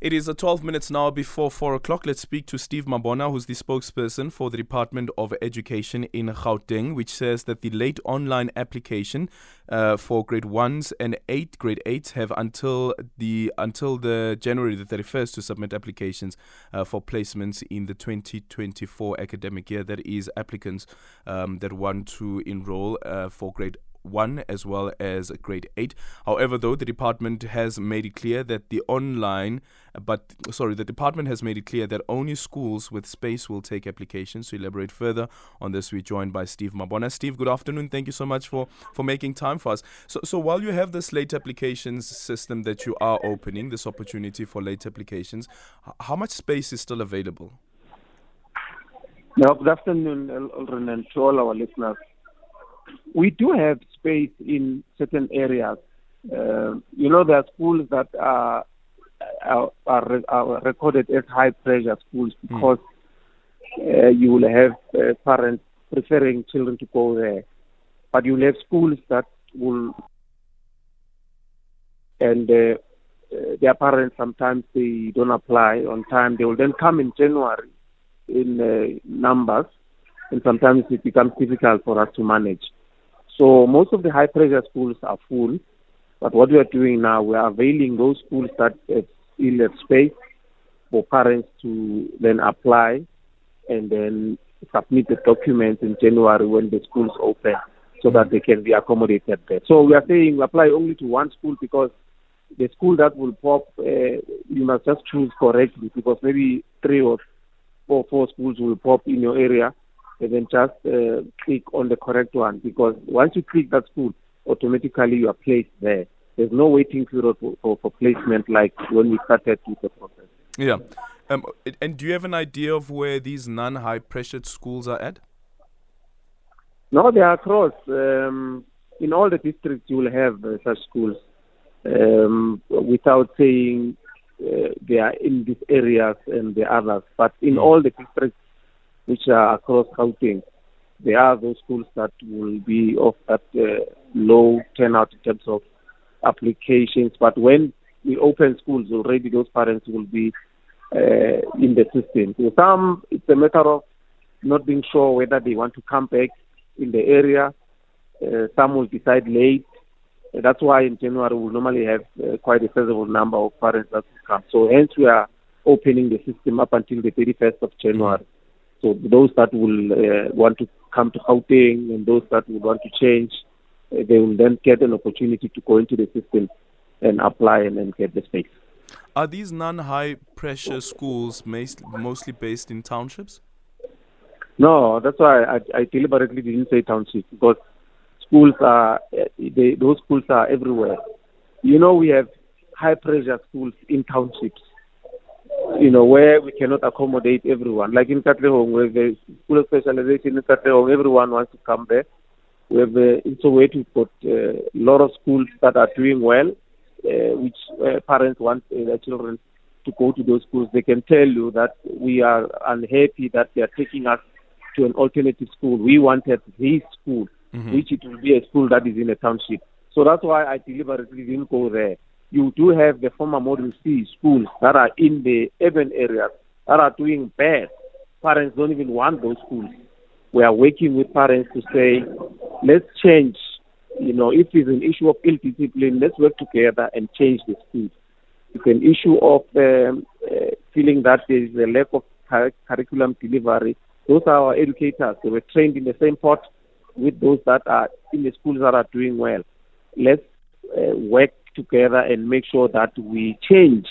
It is a 12 minutes now before 4 o'clock. Let's speak to Steve Mabona, who's the spokesperson for the Department of Education in Gauteng, which says that the late online application uh, for grade 1s and 8 grade 8s have until the until the January the 31st to submit applications uh, for placements in the 2024 academic year. That is applicants um, that want to enroll uh, for grade 1 as well as grade 8. However, though, the department has made it clear that the online, uh, but sorry, the department has made it clear that only schools with space will take applications. To elaborate further on this, we're joined by Steve Mabona. Steve, good afternoon. Thank you so much for, for making time for us. So, so while you have this late applications system that you are opening, this opportunity for late applications, how much space is still available? Now, good afternoon, Elrin, and to all our listeners. We do have space in certain areas. Uh, you know, there are schools that are, are, are, are recorded as high pressure schools because mm. uh, you will have uh, parents preferring children to go there. But you will have schools that will, and uh, their parents sometimes they don't apply on time. They will then come in January in uh, numbers, and sometimes it becomes difficult for us to manage. So most of the high pressure schools are full. But what we are doing now, we are availing those schools that still have space for parents to then apply and then submit the documents in January when the schools open so that they can be accommodated there. So we are saying we apply only to one school because the school that will pop, uh, you must just choose correctly because maybe three or four, four schools will pop in your area and then just uh, click on the correct one because once you click that school, automatically you are placed there. There's no waiting period for, for, for placement like when we started with the process. Yeah. Um, and do you have an idea of where these non high pressured schools are at? No, they are across. Um, in all the districts, you will have uh, such schools. Um, without saying uh, they are in these areas and the others, but in mm. all the districts, which are across Gauteng. There are those schools that will be of that uh, low turnout in terms of applications. But when we open schools, already those parents will be uh, in the system. So some, it's a matter of not being sure whether they want to come back in the area. Uh, some will decide late. That's why in January we'll normally have uh, quite a sizable number of parents that will come. So hence we are opening the system up until the 31st of January. So those that will uh, want to come to Gauteng and those that will want to change, uh, they will then get an opportunity to go into the system and apply and then get the space. Are these non-high pressure schools mostly based in townships? No, that's why I, I deliberately didn't say townships because schools are uh, they, those schools are everywhere. You know, we have high pressure schools in townships you know, where we cannot accommodate everyone. Like in Katlehong, where the school of specialization in Katlehong, everyone wants to come there. We have uh, in Soweto, we've got uh, a lot of schools that are doing well, uh, which uh, parents want uh, their children to go to those schools. They can tell you that we are unhappy that they are taking us to an alternative school. We wanted this school, mm-hmm. which it will be a school that is in a township. So that's why I deliberately didn't go there you do have the former Model C schools that are in the urban areas that are doing bad. Parents don't even want those schools. We are working with parents to say, let's change. You know, if it's an issue of ill discipline, let's work together and change the schools. It's an issue of um, uh, feeling that there is a lack of cur- curriculum delivery. Those are our educators. They were trained in the same pot with those that are in the schools that are doing well. Let's uh, work together and make sure that we change,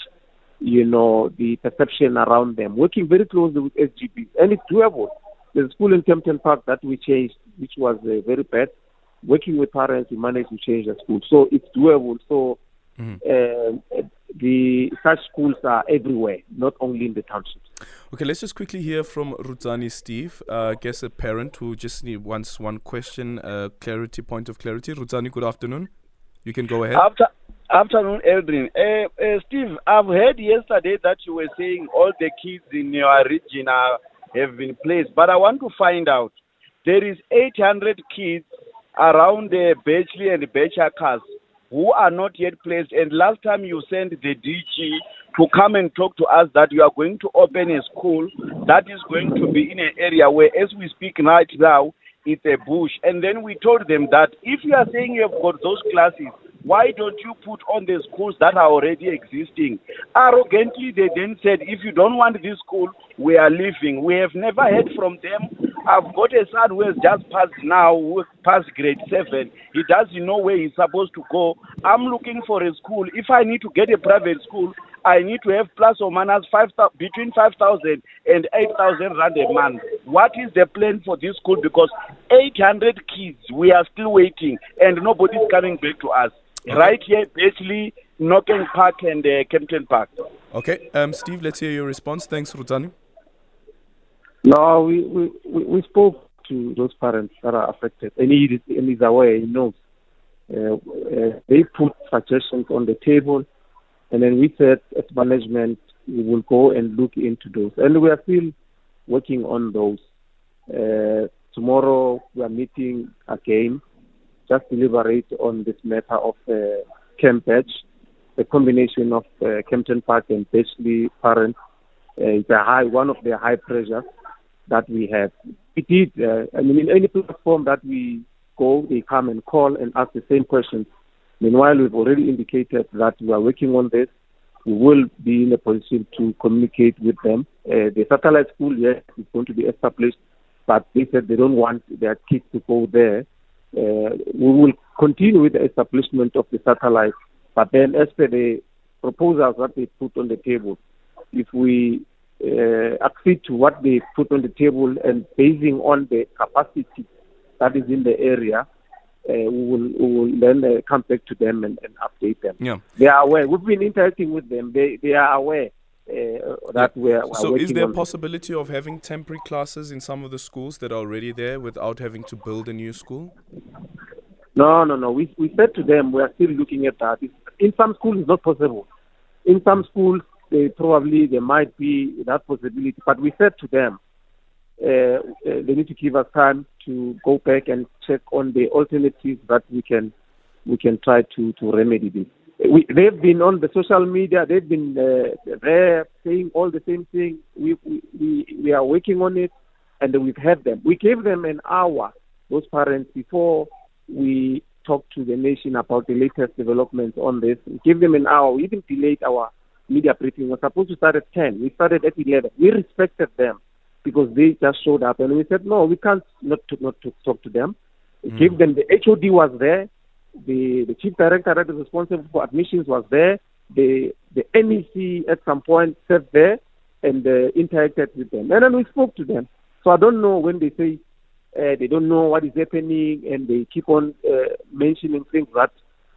you know, the perception around them. Working very closely with SGBs, and it's doable. There's a school in Kempton Park that we changed, which was uh, very bad. Working with parents, we managed to change the school, so it's doable. So mm-hmm. uh, the such schools are everywhere, not only in the townships. Okay, let's just quickly hear from Ruzani Steve, uh, I guess a parent who just need, wants one question, uh, clarity, point of clarity. Ruzani, good afternoon. You can go ahead. After Afternoon, Eldrin. Uh, uh, Steve, I've heard yesterday that you were saying all the kids in your region are have been placed. But I want to find out there is 800 kids around the Birchleigh and Bechakas who are not yet placed. And last time you sent the DG to come and talk to us that you are going to open a school that is going to be in an area where, as we speak right now, it's a bush. And then we told them that if you are saying you have got those classes, why don't you put on the schools that are already existing? Arrogantly, they then said, if you don't want this school, we are leaving. We have never heard from them I've got a son who has just passed now, passed grade seven. He doesn't know where he's supposed to go. I'm looking for a school. If I need to get a private school, I need to have plus or minus five between five thousand and eight thousand rand a month. What is the plan for this school? Because 800 kids, we are still waiting, and nobody's coming back to us. Okay. Right here, basically, Norkem Park and uh, Kempton Park. Okay, um, Steve, let's hear your response. Thanks, Rutani. No, we, we, we spoke to those parents that are affected, and he is, and he's aware, he knows. Uh, uh, they put suggestions on the table, and then we said, as management, we will go and look into those. And we are still working on those. Uh, tomorrow, we are meeting again, just deliberate on this matter of uh, Camp Edge, the combination of uh, Kempton Park and Birchleigh parents. Uh, it's a high, one of the high pressures that we have. We did, uh, I mean, in any platform that we go, they come and call and ask the same questions. Meanwhile, we've already indicated that we are working on this. We will be in a position to communicate with them. Uh, the satellite school, yes, is going to be established, but they said they don't want their kids to go there. Uh, we will continue with the establishment of the satellite, but then as per the proposals that they put on the table, if we uh, accede to what they put on the table and basing on the capacity that is in the area, uh, we, will, we will then uh, come back to them and, and, update them. Yeah. They are aware. We've been interacting with them. They, they are aware. Uh, that we're, so is there a possibility of having temporary classes in some of the schools that are already there without having to build a new school? No no no. We, we said to them we are still looking at that. In some schools it's not possible. In some schools they probably there might be that possibility. But we said to them, uh, uh, they need to give us time to go back and check on the alternatives that we can we can try to to remedy this. We, they've been on the social media. They've been uh, there saying all the same thing. We, we we are working on it, and then we've had them. We gave them an hour, those parents, before we talked to the nation about the latest developments on this. We gave them an hour. We even delayed our media briefing was supposed to start at 10. We started at 11. We respected them because they just showed up and we said, no, we can't not to, not to talk to them. We mm. gave them, the HOD was there, the, the chief director that is responsible for admissions was there, the, the NEC at some point sat there and uh, interacted with them. And then we spoke to them. So I don't know when they say uh, they don't know what is happening and they keep on uh, mentioning things that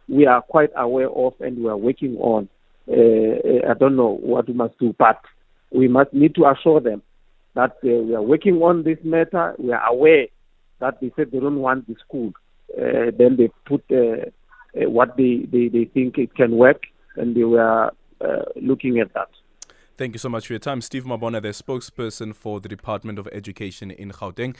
we are quite aware of and we are working on uh, I don't know what we must do, but we must need to assure them that uh, we are working on this matter. We are aware that they said they don't want the school. Uh, then they put uh, uh, what they, they, they think it can work, and they were uh, looking at that. Thank you so much for your time. Steve Mabona, the spokesperson for the Department of Education in Gauteng.